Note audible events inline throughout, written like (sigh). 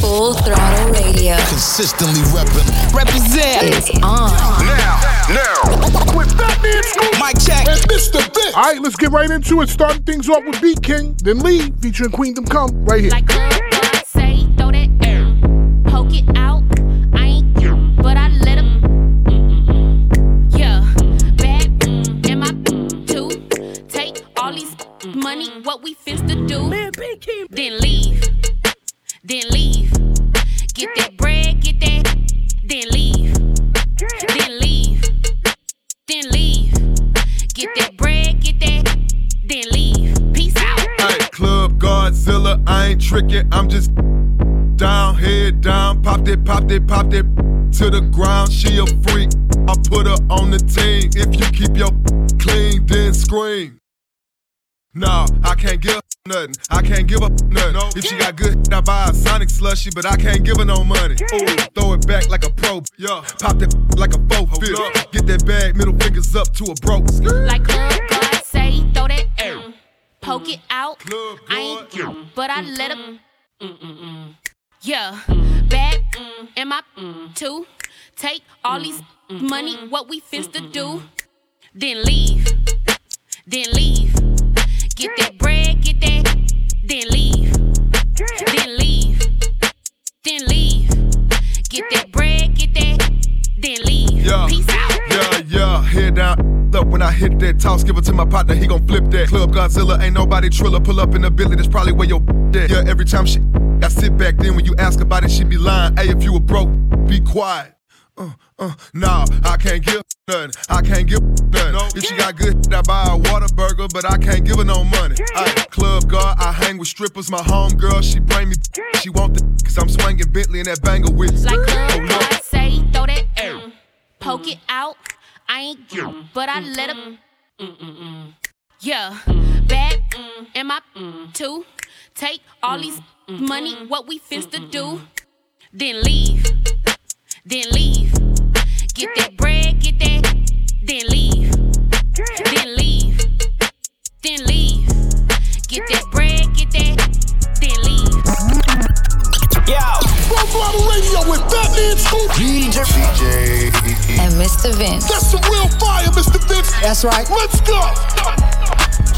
Full Throttle Radio. Consistently repping. Represent. It's on. Now, now. With Fatman Scoop Mic check. and Mr. Vince. All right, let's get right into it. Starting things off with BeatKing, then Leave featuring Queendom Come right here. Like popped it, popped it, to the ground. She a freak, I put her on the team. If you keep your clean, then scream. Nah, I can't give her nothing. I can't give her nothing. If she got good, I buy a Sonic slushy, but I can't give her no money. Ooh, throw it back like a pro. Yeah, pop that like a faux fifth. Get that bag, middle fingers up to a broke. Like club God say, throw that mm, poke it out. Club I ain't God. but I let him. Mm-mm-mm. Yeah, mm. bad mm, and my mm, too. Take all mm. these mm. money, what we finna do? Then leave, then leave. Get that bread, get that, then leave, then leave, then leave. Get that bread, get that, then leave. Yeah. Peace when I hit that toss, give it to my partner, he gon' flip that. Club Godzilla, ain't nobody triller. Pull up in the Billy, that's probably where your (laughs) at. Yeah, every time she, (laughs) I sit back then when you ask about it, she be lying. Hey, if you were broke, (laughs) be quiet. Uh, uh, nah, I can't give nothing. I can't give nothing. No. If she got good, I buy a Whataburger, but I can't give her no money. Ay, club guard, I hang with strippers. My home girl, she bring me. She want the, cause I'm swinging Bentley in that banger with. Like Oh, club no. God say, throw that mm, poke it out. I ain't mm, but I let him. Mm-mm-mm. Yeah, bad mm, and my too. Take all these money, what we finna to do? Then leave, then leave. Get that bread, get that, then leave, then leave, then leave. Get that bread, get that, then leave. Full Throttle Radio with Fatman Scoop. And Mr. Vince. That's some real fire, Mr. Vince. That's right. Let's go.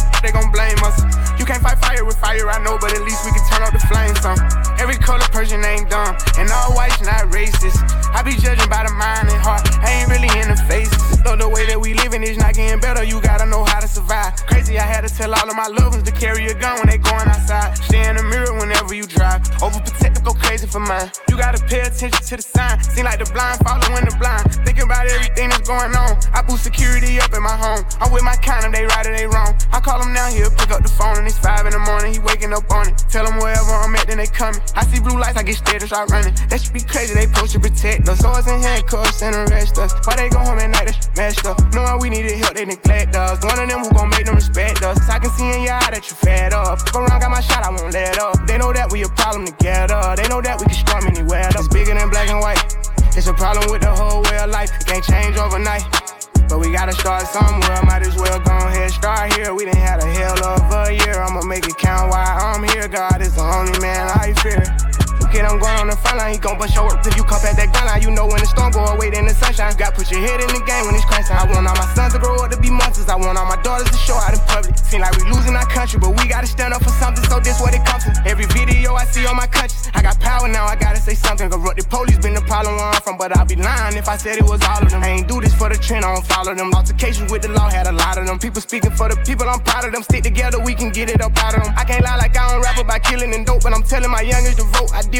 the f they gon' blame us? You can't fight fire with fire, I know, but at least we can turn off the flames some. Every color person ain't dumb, and all whites not racist. I be judging by the mind and heart, I ain't really in the face. Though the way that we living is not getting better, you gotta know how to survive. Crazy, I had to tell all of my loved ones to carry a gun when they going outside. Stay in the mirror whenever you drive. Overprotective, go crazy for mine. You gotta pay attention to the sign. Seem like the blind following the blind. Thinking about everything that's going on. I boost security up in my home. I'm with my kind of they right or they wrong. I call him now, he'll pick up the phone and it's five in the morning. He waking up on it. Tell him wherever I'm at, then they coming. I see blue lights, I get scared and start running. That should be crazy, they supposed to protect us. Swords and handcuffs and arrest us. Why they go home at night, that's messed up. Knowing we needed help, they neglect us. One of them who gon' make them respect us. I can see in your eye that you fed up. Go around, got my shot, I won't let up. They know that we a problem together. They know that we can storm anywhere. It's bigger than black and white. It's a problem with the whole way of life. It can't change overnight. But we gotta start somewhere. Might as well go ahead, start here. We done had a hell of a year. I'ma make it count while I'm here. God is the only man I fear. Kid, I'm going on the front line. He gon' bust your work if you come at that gun line. You know when the storm go away, then the sunshine. Got put your head in the game when it's crunch time. I want all my sons to grow up to be monsters. I want all my daughters to show out in public. Seem like we losing our country, but we gotta stand up for something. So this what it comes to. Every video I see on my conscience, I got power now. I gotta say something. Corrupt the police been the problem where I'm from, but I'd be lying if I said it was all of them. I ain't do this for the trend. I don't follow them. Altercations with the law had a lot of them. People speaking for the people. I'm proud of them. Stick together, we can get it up out of them. I can't lie like I don't rap about killing and dope, but I'm telling my youngest to vote. I did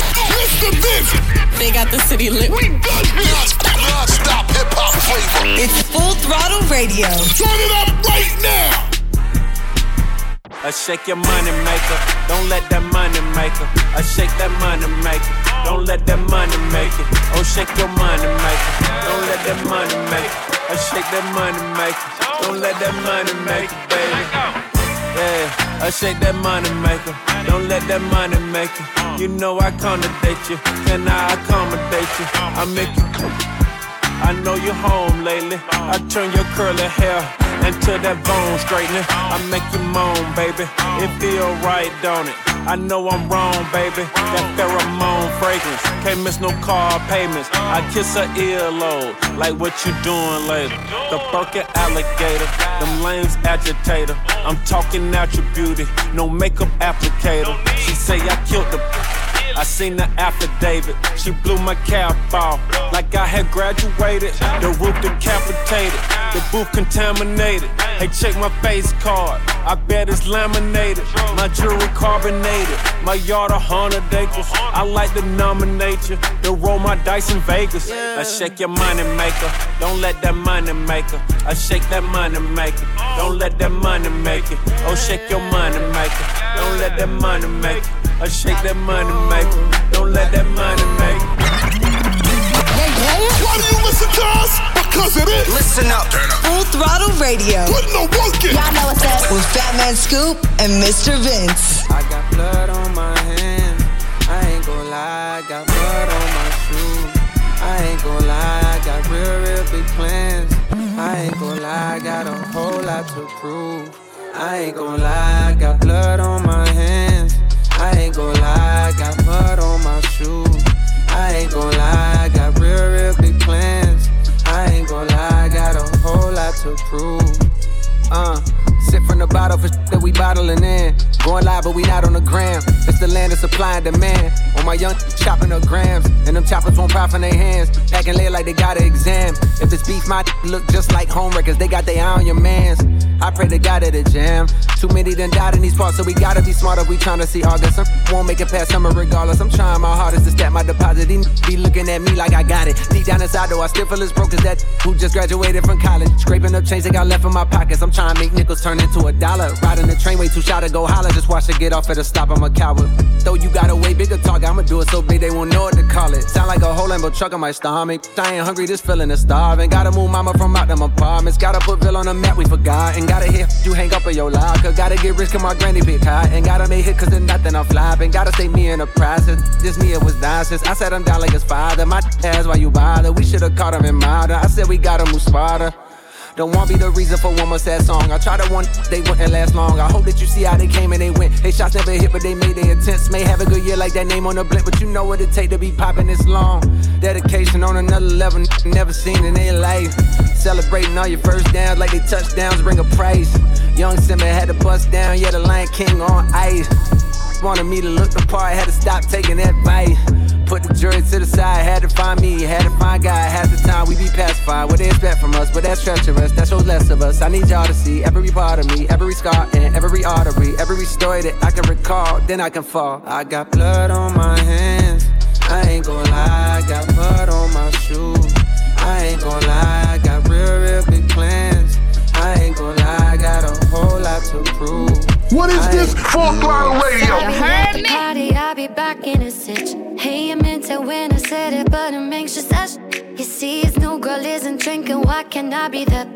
Scoops, Mr. Vince. They got the city lit. We done here. Non-stop hip hop flavor. It's full throttle radio. Turn it up right now. I shake your money maker. Don't let that money maker. I shake that money maker. Don't let that money make it. Oh, shake your money maker. Don't let that money make it. I shake that money maker. Don't let that money make it, baby. Yeah, I shake that money maker. Don't let that money make it. You know I accommodate you. Can I accommodate you? I make you. I know you're home lately. I turn your curly hair into that bone straightening. I make you moan, baby. It feel right, don't it? I know I'm wrong, baby. That pheromone fragrance can't miss no car payments. I kiss her earlobe, like what you doing later. The Birkin alligator, them lames agitator. I'm talking natural beauty, no makeup applicator. She say I killed the. I seen the affidavit. She blew my cap off like I had graduated. The roof decapitated, the booth contaminated. Hey, check my face card. I bet it's laminated. My jewelry carbonated. My yard a hundred acres. I like to nominate you. To roll my dice in Vegas. I shake your money maker. Don't let that money maker. I shake that money maker. Don't let that money make it. Oh, shake your money maker. Don't let that money make it. I shake that money maker. Don't let that money make it. Why do you listen to us? Because it is. Listen up. up. Full throttle radio. Putting the work in. Y'all know what's up. With Fatman Scoop and Mr. Vince. I got blood on my hands. I ain't gon' lie, I got blood on my shoes. I ain't gon' lie, I got real, real big plans. I ain't gon' lie, I got a whole lot to prove. I ain't gon' lie, I got blood on my hands. I ain't gon' lie, I got mud on my shoes. I ain't gon' lie, I got real, real big plans. Gon' lie, I got a whole lot to prove. Uh, sip from the bottle for that we bottling in. Going live, but we not on the gram. It's the land of supply and demand. On my young chopping up grams, and them choppers won't pop in their hands. Packing late like they got an exam. If it's beef, my look just like home records. They got their eye on your mans. I pray to God at a jam. Too many done died in these parts, so we gotta be smarter. We tryna see August. Some won't make it past summer regardless. I'm trying my hardest to stack my deposit. These be looking at me like I got it. Deep down inside, though, I still feel as broke as that who just graduated from college. Scraping up change they got left in my pockets. I'm trying to make nickels turn into a dollar. Riding the train way too shy to go holler. Just watch it get off at a stop. I'm a coward. Though you got a way bigger target, I'ma do it so big they won't know what to call it. Sound like a whole Lambo truck on my stomach. I ain't hungry, this feeling is starving. Gotta move mama from out them apartments. Gotta put Bill on the map, we forgot. And gotta hit you hang up in your locker. Gotta get rich, cause my granny picked high. And gotta make hit, cause there's nothing I'm flopping. Gotta stay me in the process. This me, it was nonsense. I said I'm down like his father. My ass, why you bother? We should've caught him in murder. I said we gotta move smarter. Don't want be the reason for one more sad song. I tried to one, they wouldn't last long. I hope that you see how they came and they went. They shots never hit, but they made their intents. May have a good year like that name on the blimp, but you know what it take to be popping this long. Dedication on another level, never seen in their life. Celebrating all your first downs like they touchdowns, bring a price. Young Simba had to bust down, yeah, the Lion King on ice. Wanted me to look the part, had to stop taking that bite. Put the jury to the side, had to find me, had to find God. Half the time we be pacified, what they expect from us, but that's treacherous, that shows less of us. I need y'all to see every part of me, every scar and every artery, every story that I can recall, then I can fall. I got blood on my hands, I ain't gon' lie, I got mud on my shoes. I ain't gon' lie, I got real, real big plans. I ain't gon' lie, I got a whole lot to prove. What is this? Full throttle radio. I be at the party, I be back in a stitch. It, but I'm anxious as You see, it's no girl isn't drinking. Why can't I be that?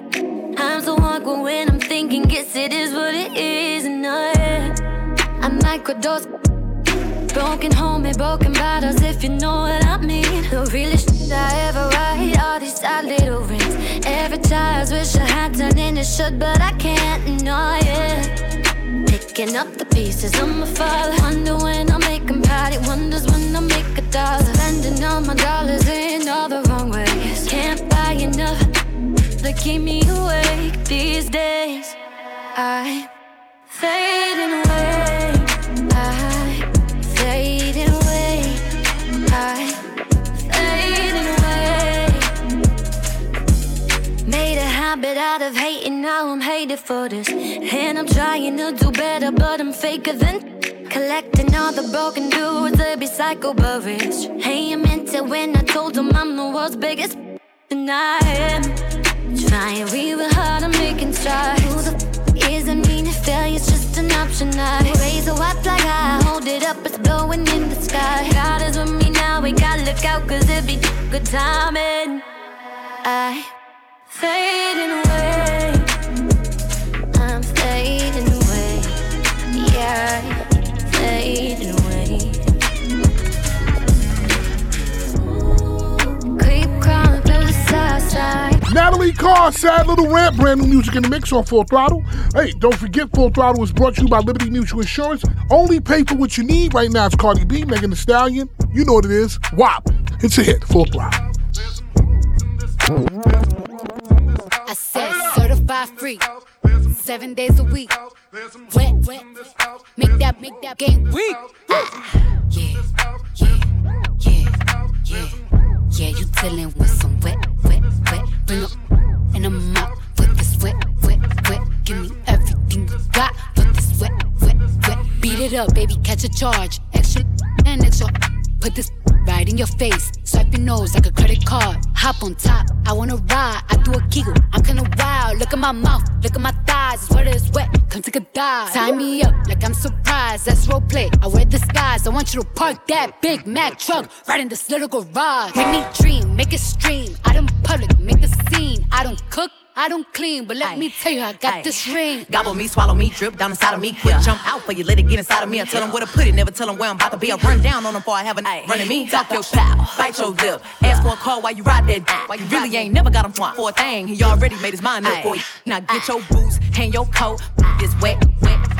I'm so awkward when I'm thinking. Guess it is what it is, and I, I microdose. Broken home and broken bottles, if you know what I mean. The realest shit I ever write, all these sad little rings. Every time I wish I had done in it should, but I can't, no, yeah. Picking up the pieces of my fall. Wonder when Them party. Wonders when I'll make a dollar. Spending all my dollars in all the wrong ways. Can't buy enough to keep me awake these days. I fading away. I fading away. I fading away. Made a habit out of hating, now I'm hated for this. And I'm trying to do better, but I'm faker than. Collecting all the broken dudes to be psycho but rich. Hey, I meant it when I told them I'm the world's biggest. And I am trying real hard, I'm making strides. Who the f isn't mean if failure's just an option? I raise a white flag high, hold it up, it's blowing in the sky. God is with me now, we gotta look out, cause it be good timing. I fading away. I'm fading away. Yeah, Natalie Carr, Sad Little Rant, brand new music in the mix on Full Throttle. Hey, don't forget Full Throttle is brought to you by Liberty Mutual Insurance. Only pay for what you need. Right now it's Cardi B, Megan Thee Stallion. You know what it is. WAP. It's a hit. Full Throttle. I said certified free, seven days a week. Wet, wet, make that, make that game weak. Ah, yeah, yeah, yeah, yeah, yeah. You dealing with some wet, wet. Bring up and I'm out with this wet, wet, wet. Give me everything you got with this wet, wet, wet. Beat it up, baby, catch a charge. Extra and extra. Put this right in your face. Swipe your nose like a credit card. Hop on top, I wanna ride. I do a giggle. I'm kinda wild. Look at my mouth, look at my thighs. It's wet, it's wet. Come take a dive. Tie me up like I'm surprised. That's role play. I wear disguise. I want you to park that Big Mac truck right in this little garage. Make me dream, make it stream. Out in public, make scene. I don't cook. I don't clean, but let me tell you, I got Aye. this ring. Gobble me, swallow me, drip down inside of me. Quick jump out for you, let it get inside of me. I tell them where to put it, never tell them where I'm about to be. I run down on them before I have a night. running me. Talk your shit, bite your lip. Ask for a call while you ride that dick. Why you really ain't never got him flying. for a thing. He already made his mind up for you. Now get your boots, hang your coat. This wet, wet,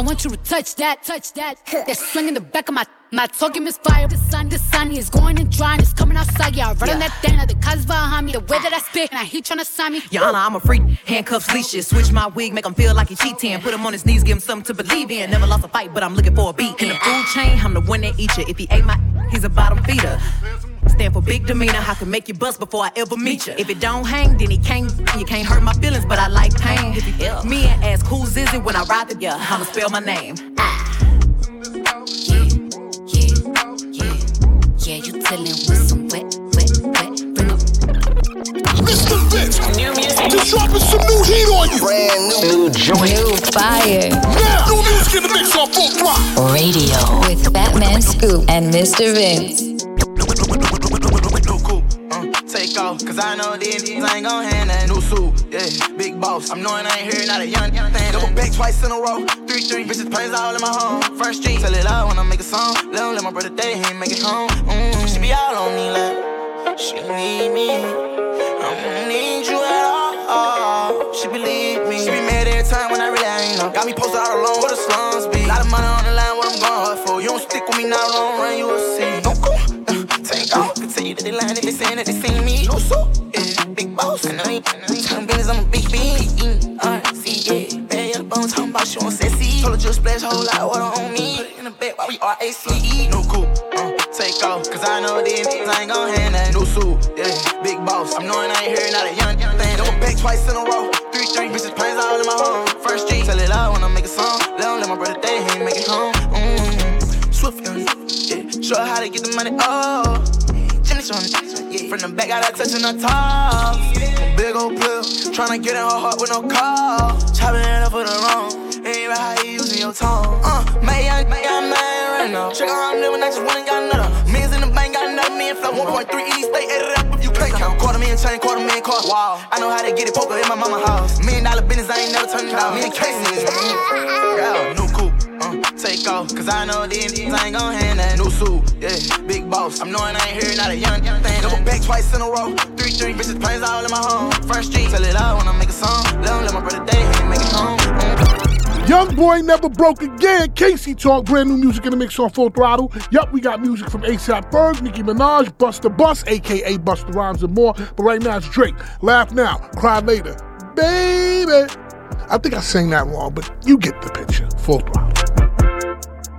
want you to touch that, touch that. That swing in the back of my. My talking is fire, the sun, the sun is going and drying, it's coming outside. Yeah, I run on that thing, the cuz behind me, the way that I spit, and I heat tryna sign me. Honor, I'm a freak. Handcuffs, leashes. Switch my wig, make him feel like he cheating. Put him on his knees, give him something to believe in. Never lost a fight, but I'm looking for a beat. In the food chain, I'm the one that eat you. If he ate my, he's a bottom feeder. Stand for big demeanor, I can make you bust before I ever meet you. If it don't hang, then he can't. You can't hurt my feelings, but I like pain. If you ill, me and ask who's is it when I ride the yeah, I'ma spell my name. Ah. Yeah, you dealing with some wet, wet, wet. Bring up. Mr. Vince, just dropping some new heat on you. Brand new. New fire. Now, new music in the mix on full throttle. Radio with Fatman Scoop and Mr. Vince. Off, cause I know these niggas ain't gon' hand that new suit, yeah, big boss. I'm knowing I ain't here, not a young, thing. Double back twice in a row, three, three, bitches planes all in my home. First street, tell it loud when I make a song. Him let my brother day, he ain't make it home. Mm, she be all on me like, she need me. I don't need you at all. She believe me. She be mad every time when I really ain't know. Got me posted all alone where the slums be. Lot of money on the line, what I'm going for. You don't stick with me now, long run, you will to they lying if they saying that they seen me. No suit, yeah, big boss. I know you, I know you business, I'm a big bean. R-C, yeah, bad yellow bone, talking about she want sexy. Told her just splash a whole lot of water on me. Put it in the bed while we R-A-C-E. No cool, uh, take off. Cause I know these niggas ain't gon' hand that. No suit, yeah, big boss. I'm knowing I ain't here, not a young, young thing. Double back twice in a row. Three, three, bitches planes all in my home. First street, tell it loud when I make a song. Let let my brother day, he ain't make it home. Mm. Swift yeah. Show her how to get the money, oh. Showing, yeah. From the back, got her touching her top. Big old pill, tryna get in her heart with no call. Chopping it up for the wrong. Ain't right how you using your tone. Uh, may I, may I, man, right now. Check out how I'm living, I just went and got another. Millions in the bank, got another million flow. 1.3 each, stay added up if you can't count. Quarter million chain, quarter million car. Wow, I know how to get it, poker in my mama house. Million dollar business, I ain't never turning down. Me and Kacey, yeah, new coupe. Uh, take off, cause I know these niggas ain't gon' hand that new suit, yeah, big boss. I'm knowing I ain't here, not a young, thing. Double back twice in a row, three, three, bitches planes all in my home. First street, tell it loud when I make a song. Let let my brother day, he make it home. Young boy never broke again. Kacey talk, brand new music in the mix on full throttle. Yup, we got music from ASAP Ferg, Nicki Minaj, Busta Bus, aka Busta Rhymes and more. But right now it's Drake. Laugh now, cry later. Baby. I think I sang that wrong, but you get the picture. Full throttle.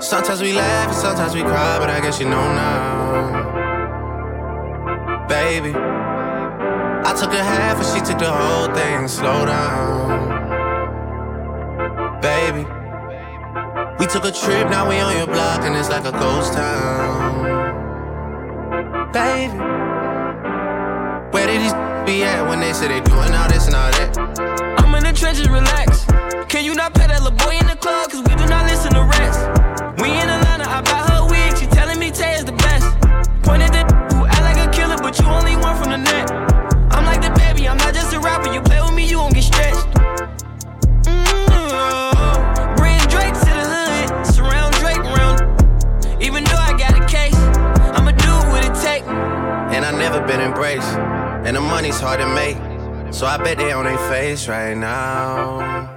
Sometimes we laugh and sometimes we cry, but I guess you know now, baby. I took a half and she took the whole thing. Slow down, baby. We took a trip, now we on your block, and it's like a ghost town, baby. Where did these be at when they say they doing all this and all that? I'm in the trenches, relax. Can you not pet that little boy in the club? Cause we do not listen to rest. We in Atlanta, I buy her wig. She telling me Tay is the best. Pointed at who act like a killer, but you only one from the net. I'm like the baby, I'm not just a rapper. You play with me, you gon' get stretched. Mm-hmm. Bring Drake to the hood, surround Drake around. Even though I got a case, I'ma do what it. And I never been embraced, and the money's hard to make. So I bet they on their face right now.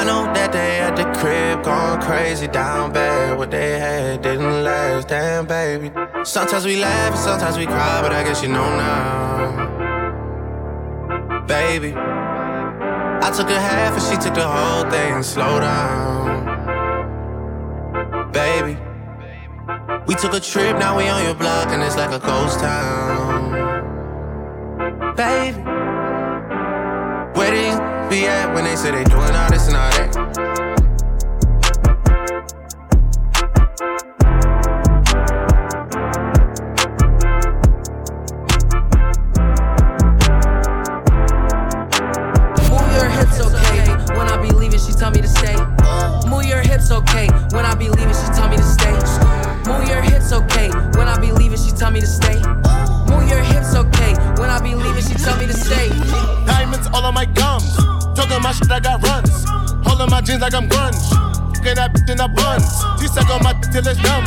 I know that they at the crib going crazy down bad. What they had didn't last, damn baby. Sometimes we laugh and sometimes we cry, but I guess you know now, baby. I took a half and she took the whole thing. And Slow down, baby. We took a trip, now we on your block, and it's like a ghost town, baby. Be at when they say they doing all this and all that? Till it's numb.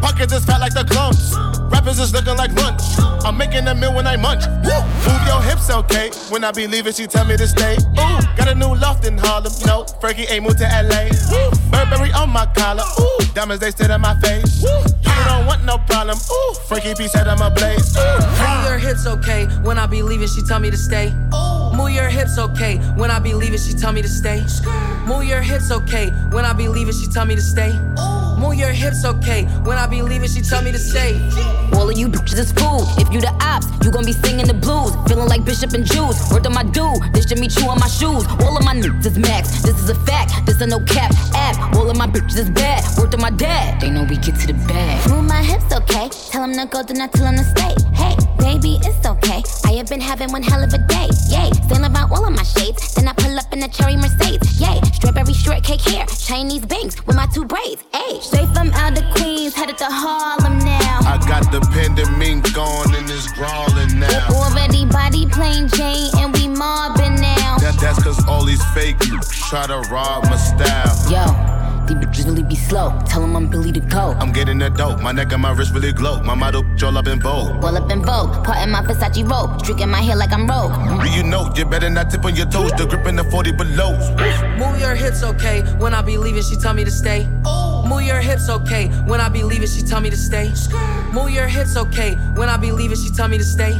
Pockets is fat like the clumps. Rappers is looking like lunch. I'm making a meal when I munch. Woo! Move your hips, okay. When I be leaving, she tell me to stay. Ooh, got a new loft in Harlem. No, Frankie ain't moved to LA. Woo! Burberry on my collar. Ooh, diamonds they sit on my face. Woo! You don't want no problem. Ooh, Frankie P said I'm a blaze. Ooh. Move your hips, okay. When I be leaving, she tell me to stay. Move your hips, okay. When I be leaving, she tell me to stay. Move your hips, okay. When I be leaving, she tell me to stay. Move your hips, okay. When I be leaving, she tell me to stay. All of you bitches is food. If you the ops, you gon' be singing the blues. Feeling like Bishop and Jews. Word on my dude. This Jimmy Choo on my shoes. All of my niggas is max. This is a fact. This a no cap app. All of my bitches is bad. Word on my dad. They know we get to the bag. Move my hips, okay. Tell him to go, do not tell him to stay. Hey, baby, it's okay. I have been having one hell of a day. Yay, stand about all of my shades. Then I pull up in a cherry Mercedes. Chinese bangs with my two braids. Ayy, straight from out of Queens, headed to Harlem now. I got the pandemic on and it's brawling now. Already body plain Jane and we mobbing now. That, that's cause all these fake try to rob my style. Yo. They bitches really be slow. Tell them I'm Billy to go. I'm getting that dope. My neck and my wrist really glow. My model all up in vogue. All up in vogue. Part in my Versace robe. Streaking my hair like I'm rogue. Do you know you better not tip on your toes? The grip in the 40 below. Move your hips, okay. When I be leaving, she tell me to stay. Oh. Move your hips, okay. When I be leaving, she tell me to stay. Move your hips, okay. When I be leaving, she tell me to stay.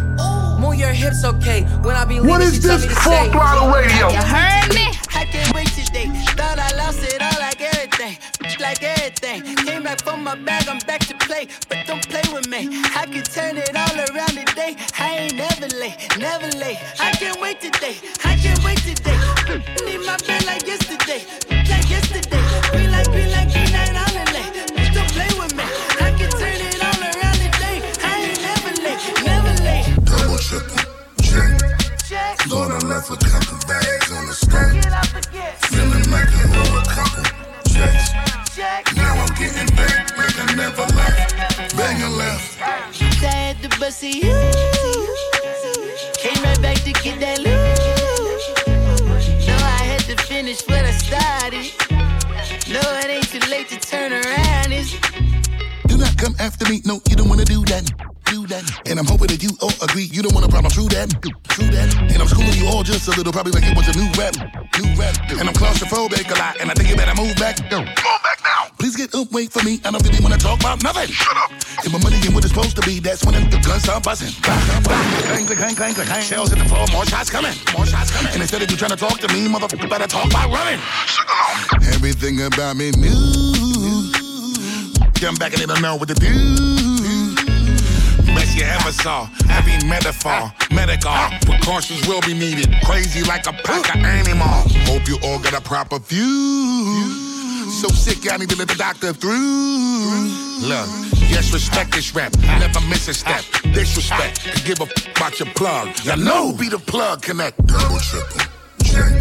Move your hips, okay. When I be leaving, What is she tell this me to Full stay. Throttle Radio? You heard me? Everything. Like everything. Came back from my bag, I'm back to play. But don't play with me. I can turn it all around today. I ain't never late, never late. I can't wait today. I can't wait today. (clears throat) Need my bed like yesterday. Like yesterday. Green like green like green night all in late. Don't play with me. I can turn it all around today. I ain't never late, never late. Double, triple, check. Gonna left a couple bags it, you. Came right back to get that loot. No, I had to finish what I started. No, it ain't too late to turn around. It's Do not come after me. No, you don't wanna do that. Do that. And I'm hoping that you all agree. You don't want a problem. True that. True that. And I'm schooling you all just a little, probably like it was a new rap. New rap. And I'm claustrophobic a lot. And I think you better move back. Move back now. Please get up, wait for me. I don't really wanna talk about nothing. Shut up. If my money ain't what it's supposed to be, that's when the guns start buzzing. Bang, clang, clang, clang, clang. Shells hit the floor, more shots coming. More shots coming. And instead of you trying to talk to me, motherfucker, better talk by running. Everything about me new. Come back and they don't know what to do. Best you ever saw. Heavy metaphor, medical precautions will be needed. Crazy like a pack of animal. Hope you all got a proper view. So sick, I need to let the doctor through. Look, yes, respect this rap. Never miss a step. Disrespect. Could give a f- about your plug. You know, be the plug connect. Double, triple, check.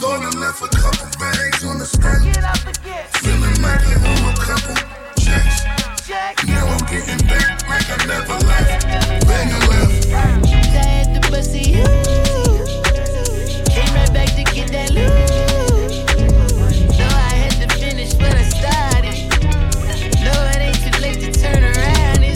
Gonna left a couple bags on the stand. Feeling like I owe a couple checks. Now I'm getting back like I never left.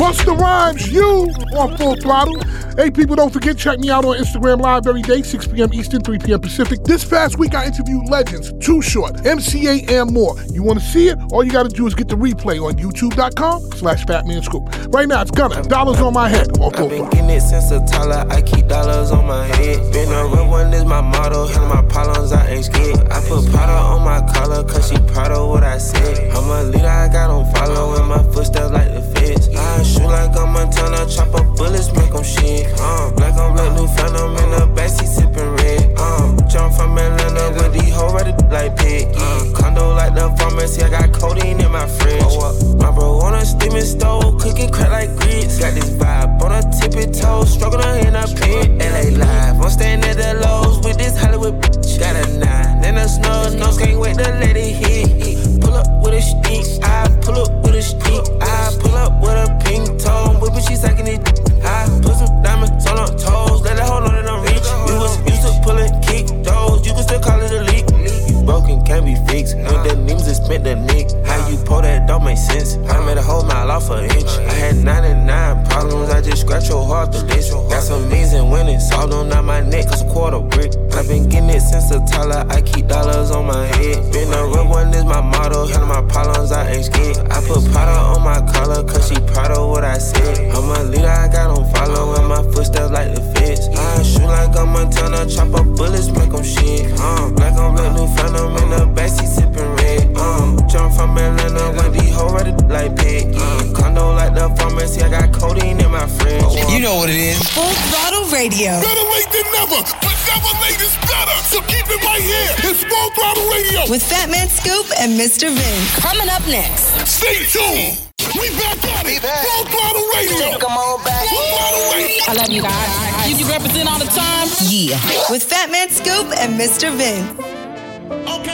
Busta Rhymes, you on full throttle. Hey, people, don't forget, check me out on Instagram Live every day, 6 p.m. Eastern, 3 p.m. Pacific. This past week, I interviewed legends, Too Short, MCA, and more. You want to see it? All you got to do is get the replay on youtube.com slash Fatman Scoop. Right now, it's Gunna, Dollars on My Head on full throttle. Getting it since a toddler, I keep dollars on my head. Been a real one is my motto. Handle my problems, I ain't scared. I put powder on my collar, cause she proud of what I said. I'm a leader, I got on follow in my footsteps like the feds. I shoot like I'm a Montana, chop up bullets, make them shit. Uh, black on black, new phantom in the backseat sipping red. Uh, jump from Atlanta with these hoes ready like pig. Uh, condo like the pharmacy, I got codeine in my fridge. My bro on a steaming stove, cooking crack like grits. Got this vibe on a tippy toe, struggling in a pit. LA live, I'm staying at the lows with this Hollywood bitch. Got a nine and a snub nose, can't wait to let it hit. Pull up with a stick, I pull up with a stick. I pull up with a pink toe, whipping she sucking it. I put some diamonds on her toes, let her hold on to them reach. We was used to pulling kick doors, you can still call it a leak. You broken, can't be fixed. With the names and spent the nick. You pull that don't make sense. I made a whole mile off an inch. I had 99 problems, I just scratch your heart the list. Got some means and winning, salt on out my neck, cause a quarter brick. I've been getting it since the toddler, I keep dollars on my head. Been a real one is my motto, handle my problems, I ain't scared. I put powder on my collar, cause she proud of what I said. I'm a leader, I got on follow in my footsteps like the feds. I shoot like I'm a Montana, chop up bullets, make them shit. Uh, black on black, new phantom in the backseat sipping red. Um, bitch, I'm from Atlanta. When these hoes ready like Peggy. Condo like the pharmacy, I got codeine in my fridge. You know what it is. Full throttle radio. Better late than never, but never late is better. So keep it right here. It's full throttle radio. With Fatman Scoop and Mr. Vin. Coming up next. Stay tuned. We back at it. Back. Full throttle radio. Come on back. Full throttle radio. I love you guys. You, you represent all the time. Yeah. With Fatman Scoop and Mr. Vince. Okay.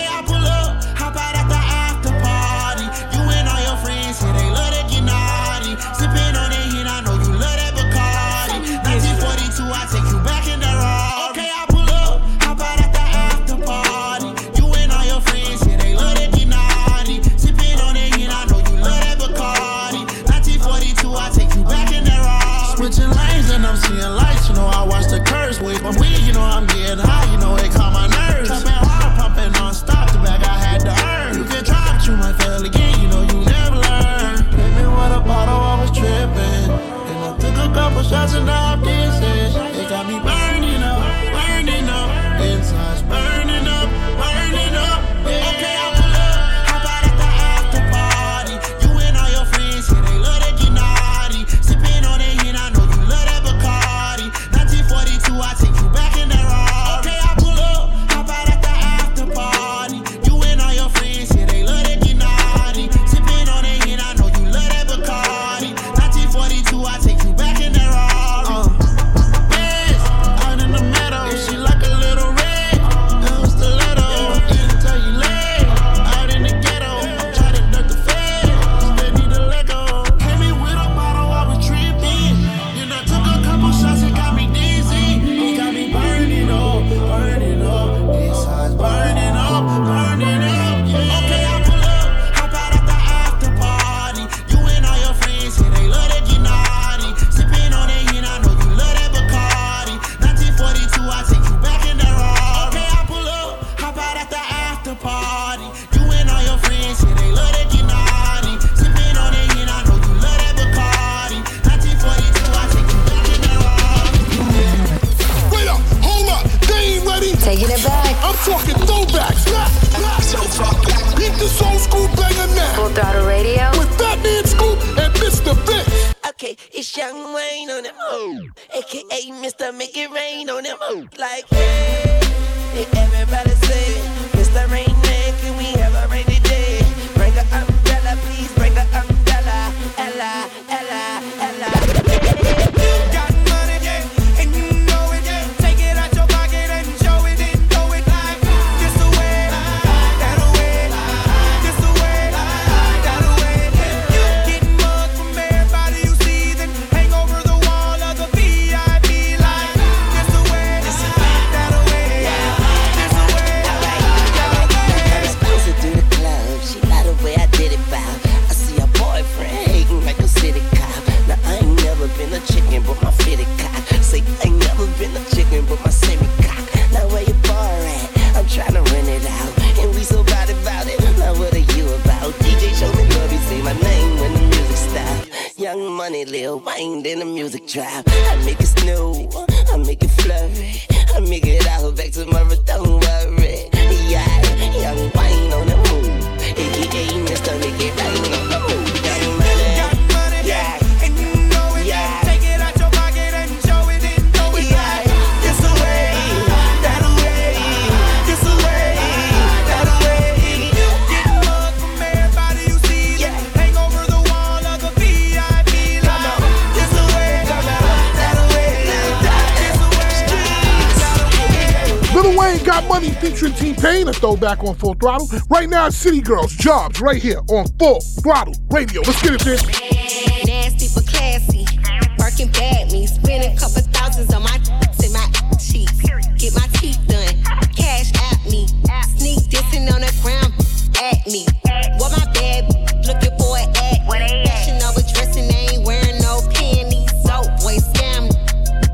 throwback on full throttle. Right now, it's City Girls Jobs right here on full throttle radio. Let's get it, bitch. Nasty but classy. Working bad me. Spend a couple thousands on my tits and my cheeks. Get my teeth done. Cash at me. Sneak dissing on the ground at me. What my bad looking for an at. Fashion over dressing, they ain't wearing no panties. So boy scam.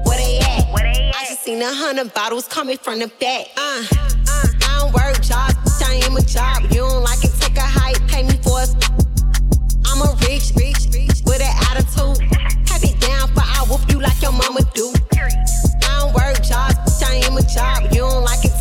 Where they at? I just seen a hundred bottles coming from the back. Uh don't work, jobs, I ain't a job. You don't like it, take a hike, pay me for it. I'm a rich, rich, rich with an attitude. Have it down but I whoop you like your mama do. I don't work, jobs, I ain't a job. You don't like it.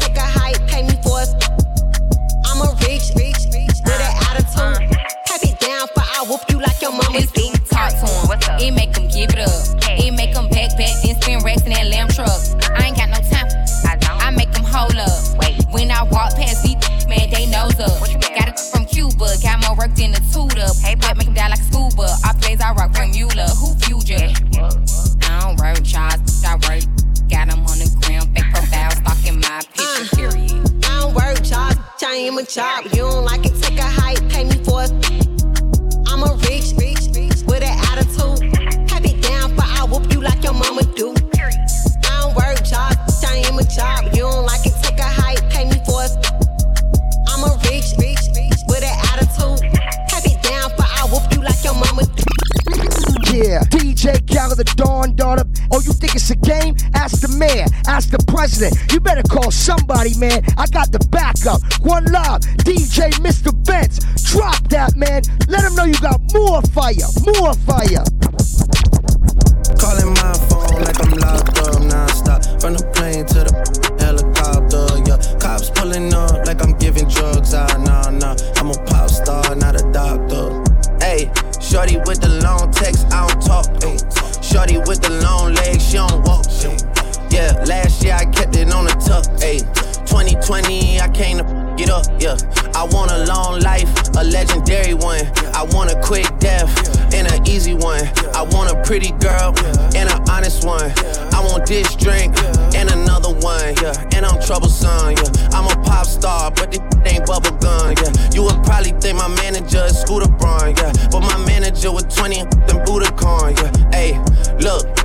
job. You don't like it, take a hike, pay me for it. I'm a rich, rich, rich with an attitude. Have it down, but I whoop you like your mama do. I don't work job, I am a job. You don't like it, take a hike, pay me for it. I'm a rich, rich, rich with an attitude. Have it down, but I whoop you like your mama do. Yeah, DJ Khaled, the Dawn Daughter. Oh, you think it's a game? Ask the mayor, ask the president. You better call somebody, man. I got the backup. One love, DJ Mr. Vince. Drop that, man. Let them know you got more fire, more fire. Calling my phone like I'm locked up non-stop. From the plane to the helicopter, yeah. Cops pulling up like I'm giving drugs. Ah, nah, nah. I'm a pop star, not a doctor. Hey, shorty with the long get up, yeah. I want a long life, a legendary one. I want a quick death and an easy one. I want a pretty girl and an honest one. I want this drink and another one, yeah. And I'm troublesome, yeah. I'm a pop star, but this ain't bubble gum, yeah. You would probably think my manager is Scooter Braun, yeah. But my manager was 20 and Budokan, yeah. Hey, look.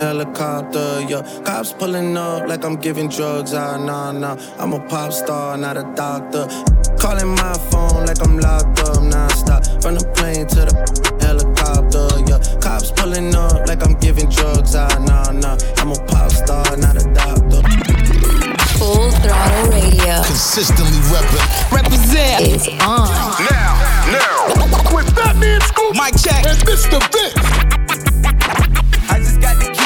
helicopter, yeah. Cops pulling up like I'm giving drugs. Ah, nah, nah. I'm a pop star, not a doctor. Calling my phone like I'm locked up non-stop. From the plane to the helicopter, yeah. Cops pulling up like I'm giving drugs. Ah, nah, nah. I'm a pop star, not a doctor. Full throttle radio. Consistently repping. Represent is on. Now, now. With Fatman Scoop. Mic check. And Mr. Vince.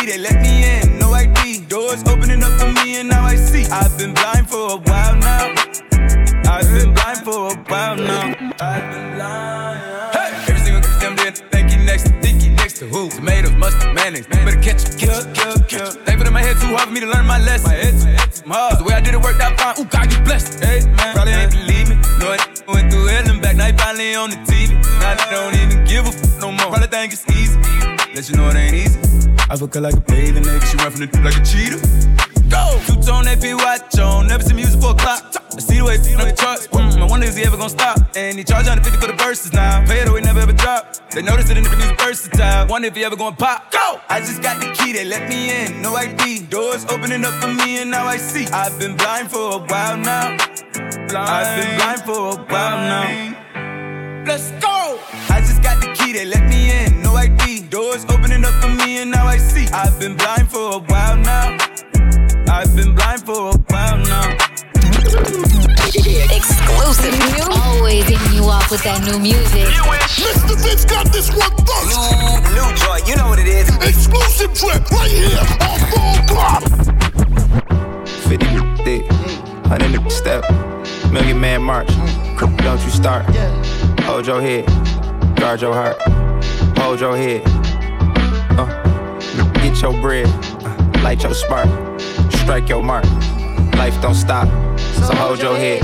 They let me in, no ID. Doors opening up for me, and now I see. I've been blind for a while now. I've been blind for a while now. I've been blind. Hey, every single damn day, thank you next to Dicky next to who? Tomatoes, mustard, mayonnaise. Better catch catch catch catch. They in my head too hard for me to learn my lesson. My head too, head too hard. 'Cause the way I did it worked out fine. Ooh, God, you blessed. Hey, man, probably ain't believe me. No, it went through hell and back. Now he finally on the TV. Now they don't even give a f no more. Probably think it's easy. Let you know it ain't easy. I fuck her like a bathing nigga. She run from the dude like a cheetah. Go! Two tone AP watch on. Never see music for a clock. I see the way it's on the charts. Mm, I wonder is he ever gonna stop? And he charge 150 for the verses now. Pay it away, never ever drop. They notice it in the music versatile. Wonder if he ever gonna pop. Go! I just got the key, they let me in. No ID. Doors opening up for me, and now I see. I've been blind for a while now. Blind. I've been blind for a while now. Let's go! I just got the key, they let me in. No ID. Doors opening up for me, and now I see. I've been blind for a while now. I've been blind for a while now. Exclusive. New. Always hitting you off with that new music. Mr. Vince got this one first. New, new joint, you know what it is. Exclusive trip right here on Full Throttle. 50 thick, 100 step, Million Man March. Don't you start. Hold your head, guard your heart. Hold your head. Uh, get your bread, uh, light your spark, strike your mark. Life don't stop, so hold your head,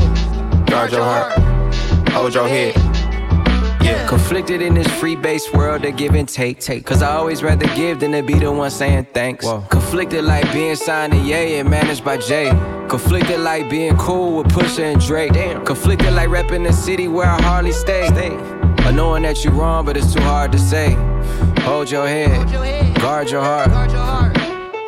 guard your heart. Hold your head. Yeah. Conflicted in this free base world of give and take. take. Cause I always rather give than to be the one saying thanks. Conflicted like being signed to Ye and managed by Jay. Conflicted like being cool with Pusha and Drake. Damn. Conflicted like repping the city where I hardly stay. stay. Or knowing that you're wrong, but it's too hard to say. Hold your head, guard your heart.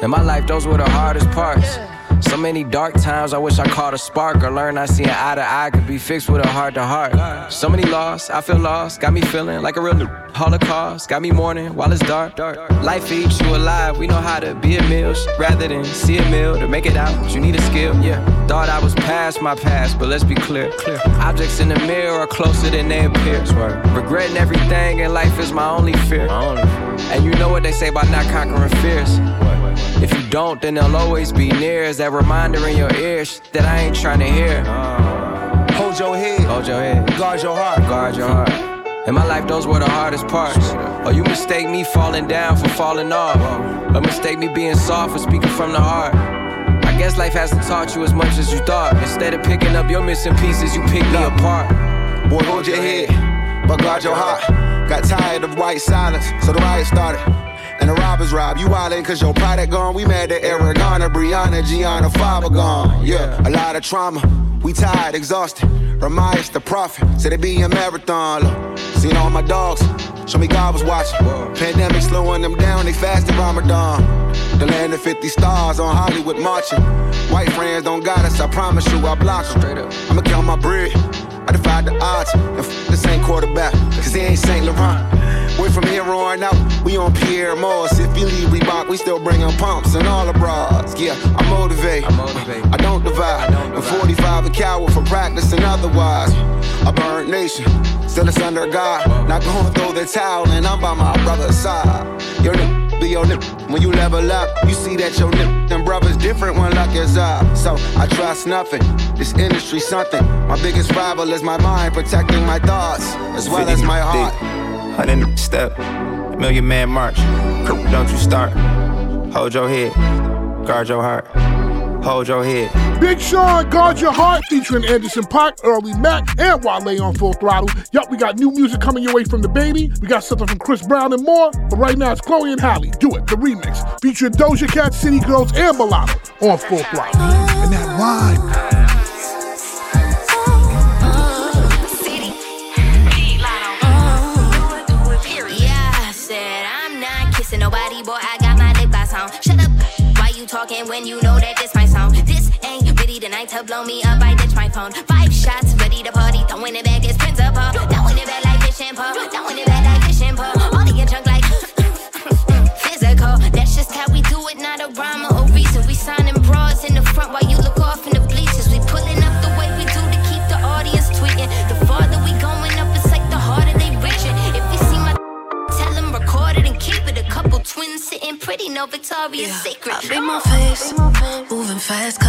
In my life, those were the hardest parts. So many dark times, I wish I caught a spark or learned I see an eye to eye could be fixed with a heart to heart. So many lost, I feel lost, got me feeling like a real holocaust, got me mourning while it's dark. Life eats you alive, we know how to be a meal rather than see a meal to make it out. You need a skill, yeah. Thought I was past my past, but let's be clear. clear. Objects in the mirror are closer than they appear. Regretting everything in life is my only fear. And you know what they say about not conquering fears. If you don't, then they'll always be near. Is that reminder in your ears that I ain't trying to hear? Hold your head. Hold your head. Guard your heart. Guard your heart. In my life, those were the hardest parts. Or oh, you mistake me falling down for falling off. Or mistake me being soft for speaking from the heart. I guess life hasn't taught you as much as you thought. Instead of picking up your missing pieces, you pick me apart. Boy, hold your head, but guard your heart. Got tired of white silence, so the riot started. And the robbers rob. You wildin' cause your product gone. We mad at Aragona, Breonna, Gianna, Faber gone. Yeah, a lot of trauma. We tired, exhausted. Remind the prophet. Said it be a marathon. Look, seen all my dogs. Show me God was watching. Pandemic slowing them down, they fasted Ramadan. The land of 50 stars on Hollywood marching. White friends don't got us, I promise you, I block them. I'ma count my bread. I defied the odds. And f- the same quarterback, cause he ain't St. Laurent. Went from here on out, we on Pyer Moss. If you leave Reebok, we still bringin' pumps and all the bras. Yeah, I motivate. I, motivate. I don't divide. I don't 45 a coward for practicing otherwise. A burnt nation, still it's under God. Not going throw the towel, and I'm by my brother's side. Your nip, be your nip. When you level up, you see that your nip and brother's different when luck is up. So I trust nothing. This industry something. My biggest rival is my mind, protecting my thoughts as well as my heart. Hundred step, million man march. Don't you start. Hold your head, guard your heart. Hold your head. Big Sean, Guard Your Heart, featuring Anderson .Paak, Earlly Mac, and Wale on Full Throttle. Yup, we got new music coming your way from DaBaby. We got something from Chris Brown and more. But right now it's Chloe and Halle. Do it, the remix. Featuring Doja Cat, City Girls, and Mulatto on Full Throttle. And that rhyme. Yeah, I said I'm not kissing nobody, boy. I got my lip gloss on. Shut up. Why you talking when you know that this my the night to blow me up. I ditch my phone. Five shots, ready to party. Throwing it back as principal. Throwing it back like fish and pole. Throwing it back like fish and pole. All of your junk like (laughs) physical. That's just how we do it, not a rhyme or a reason. We signing broads in the front while you look off in the bleachers. We pulling up the way we do to keep the audience tweeting. The farther we going up, it's like the harder they reaching. If you see my (laughs) tell them record it and keep it. A couple twins sitting pretty, no Victoria's Secret. I beat my face, moving fast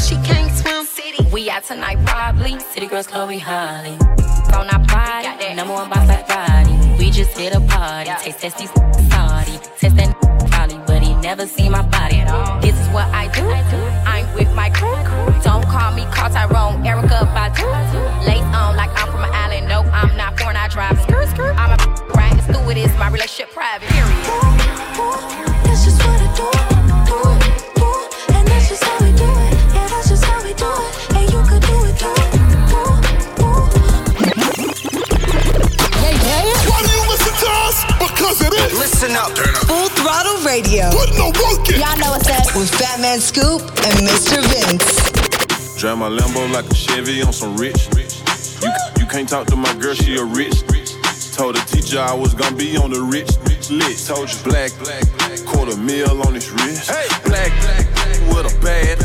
but she can't swim. City, We out tonight, probably. City girls, Chloe Halle. On our body, number one boss like body. We just hit a party. Taste testy, salty. Test that probably, but he never seen my body at all. This is what I do. I'm with my crew. Don't call me Carl Tyrone, Erykah Badu. Lace on like I'm from an island. No, I'm not foreign. I drive. Skirt, skirt. I'm a (laughs) right. It's through with this. My relationship private. Period. Is. Listen up. Full Throttle Radio. Put no work in. Y'all know what's up. With Fatman Scoop and Mr. Vince. Drive my Lambo like a Chevy on some rich. You, you can't talk to my girl, she a rich. Told the teacher I was gonna be on the rich list. Told you black, black, quarter mil on his wrist. Hey, black, black, with a bad.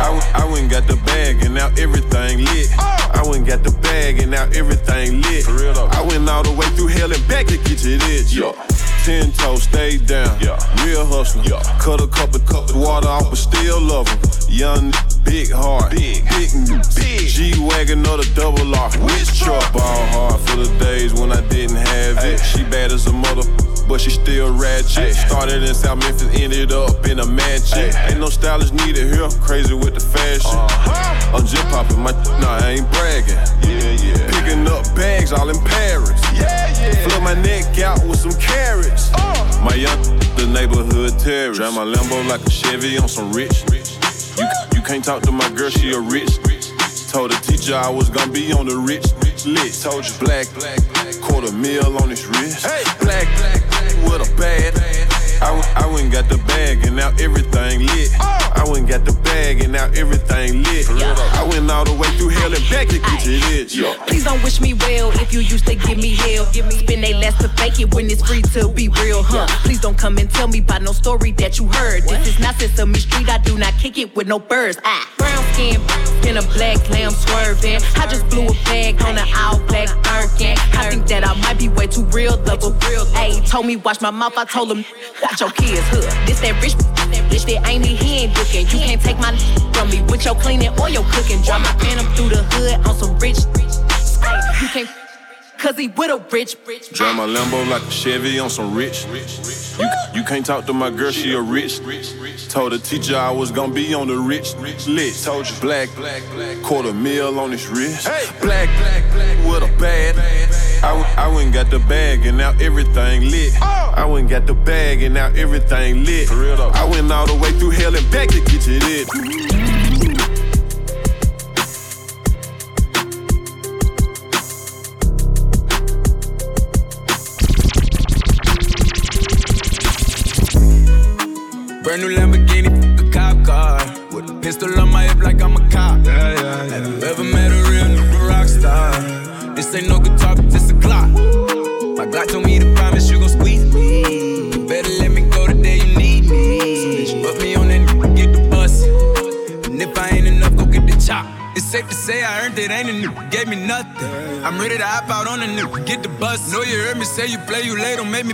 I, went- I went and got the bag and now everything lit. I went and got the bag and now everything lit. I went all the way through hell and back to get to this. Yeah. Ten toes, stay down. Yeah. Real hustler. Yeah. Cut a couple cup of water off, but still love him. Young, big heart. Big, big, big. G wagon or the double R. Which truck? Ball hard for the days when I didn't have it. She bad as a mother. But she still ratchet. Started in South Memphis, ended up in a mansion. Ain't no stylist needed here. Crazy with the fashion. Uh-huh. I'm just popping my. Nah, I ain't bragging. Yeah, yeah. Picking up bags all in Paris. Yeah, yeah. Flip my neck out with some carats. Uh. My young, the neighborhood terrorist. Drive my Lambo like a Chevy on some rich. You, you can't talk to my girl, she a rich. Told the teacher I was gonna be on the rich list. Told you black, black, quarter mil on his wrist. Hey, black, black, with a bad. I, I went got the bag and now everything lit. I went got the bag and now everything lit. I went all the way through hell and back to get you this. Please don't wish me well if you used to give me hell. Give me spend they last to fake it when it's free to be real, huh? Please don't come and tell me about no story that you heard. This is not Sesame Street. I do not kick it with no birds. Ah, brown skin, skin a black lamb swerving. I just blew a bag on an all black Birkin. I think that I might be way too real, though. But real, ayy, told me watch my mouth. I told him watch your kids, hood. This that rich bitch that ain't me, he ain't looking. You can't take my from me with your cleaning or your cooking. Drive my phantom through the hood on some rich. Ay, you can't. Cause he with a rich, rich. Drive my Lambo like a Chevy on some rich. You, you can't talk to my girl, she a rich. Told the teacher I was gonna be on the rich lit. Told you black, black, quarter mil on his wrist. Black, black, with a bad. I, I went got the bag and now everything lit. I went got the bag and now everything lit. I went all the way through hell and back to get you this. This ain't no guitar, this a Glock. My God told me to promise you gon' squeeze me. Better let me go the day you need me. So me on that nigga, get the bus. And if I ain't enough, go get the chop. It's safe to say I earned it, ain't a nigga gave me nothing. I'm ready to hop out on a nigga, get the bus. Know you heard me say you play, you late, don't make me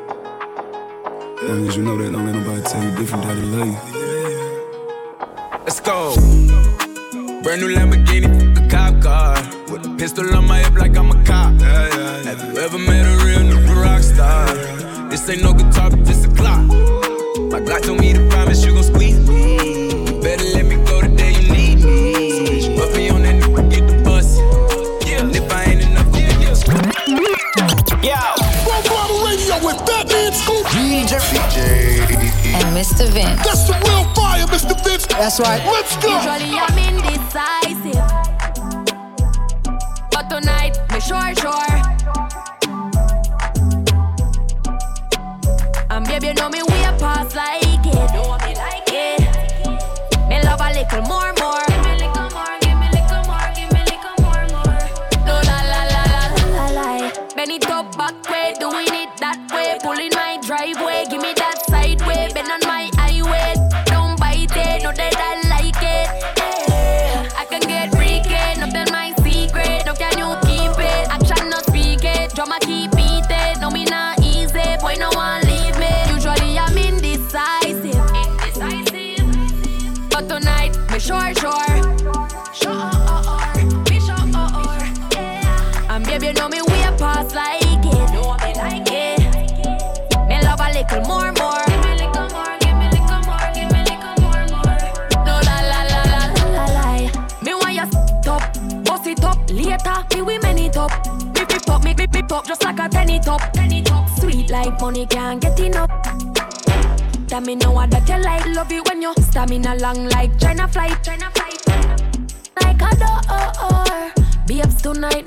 Long as you know that, don't let nobody tell you different that they love you. Let's go. Brand new Lamborghini, a cop car. With a pistol on my hip like I'm a cop. Have you ever met a real nigga rock star? This ain't no guitar, but this a Glock. My Glock told me to promise you gon' squeeze me. That's right. Let's go.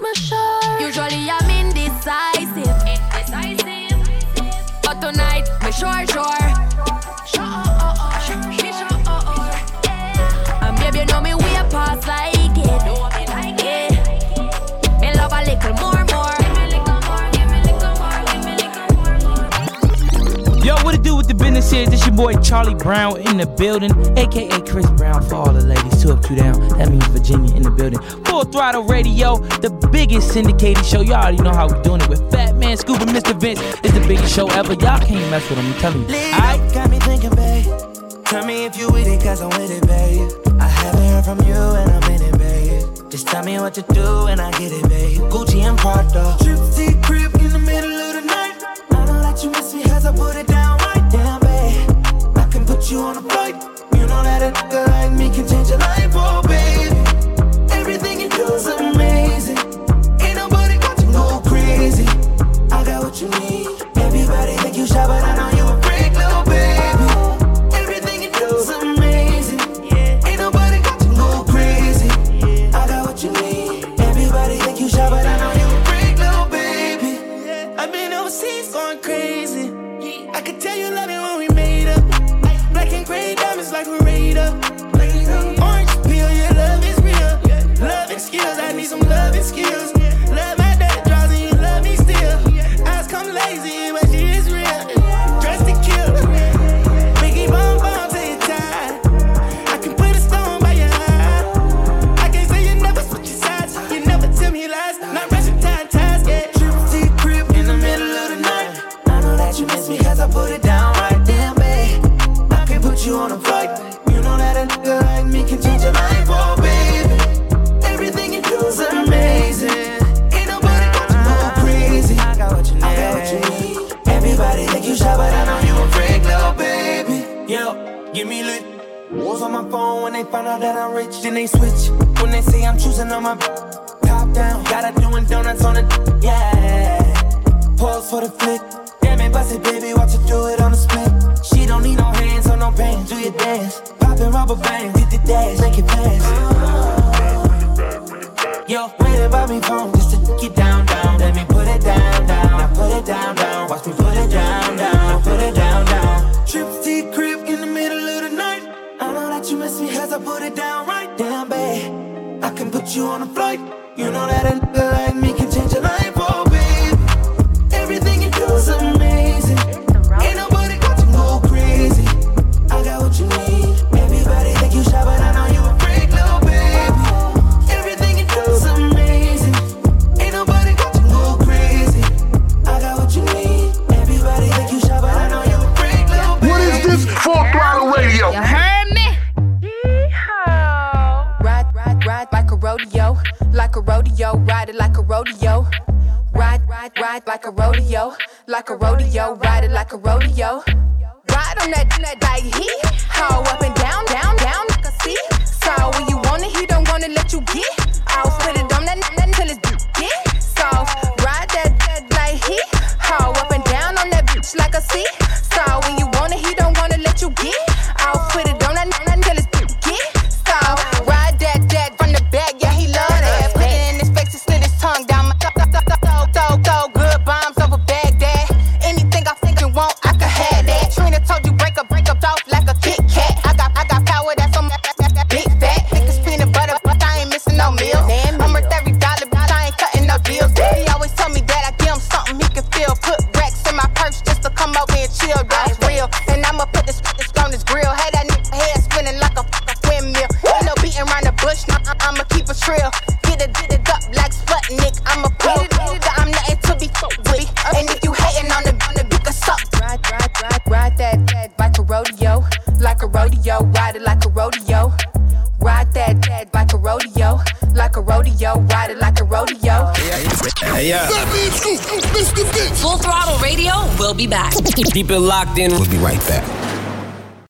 Me sure. Usually I'm indecisive. Indecisive. But tonight, me sure. Sure, That's this your boy Charlie Brown in the building, aka Chris Brown for all the ladies. Two up, two down. That means Virginia in the building. Full throttle radio, the biggest syndicated show. Y'all already know how we doing it with Fatman Scoop and Mr. Vince. It's the biggest show ever. Y'all can't mess with them, I'm telling you. Alright? Got me thinking, babe. Tell me if you with it, cause I'm with it, babe. I haven't heard from you and I'm in it, babe. Just tell me what to do and I get it, babe. Gucci and Prada. Trip, crib in the middle of the night. I don't let you miss me, as I put it down you wanna fight. You know that a nigga like me can change your life, oh yo. You heard me? Yeehaw. Ride, ride, ride like a rodeo, like a rodeo, ride it like a rodeo. Ride, ride, ride like a rodeo, like a rodeo, ride it like a rodeo. Ride on that, that like he haw up and down, down, down, like a sea. So when you want it, he don't wanna let. We'll be back. Keep it locked in. We'll be right back.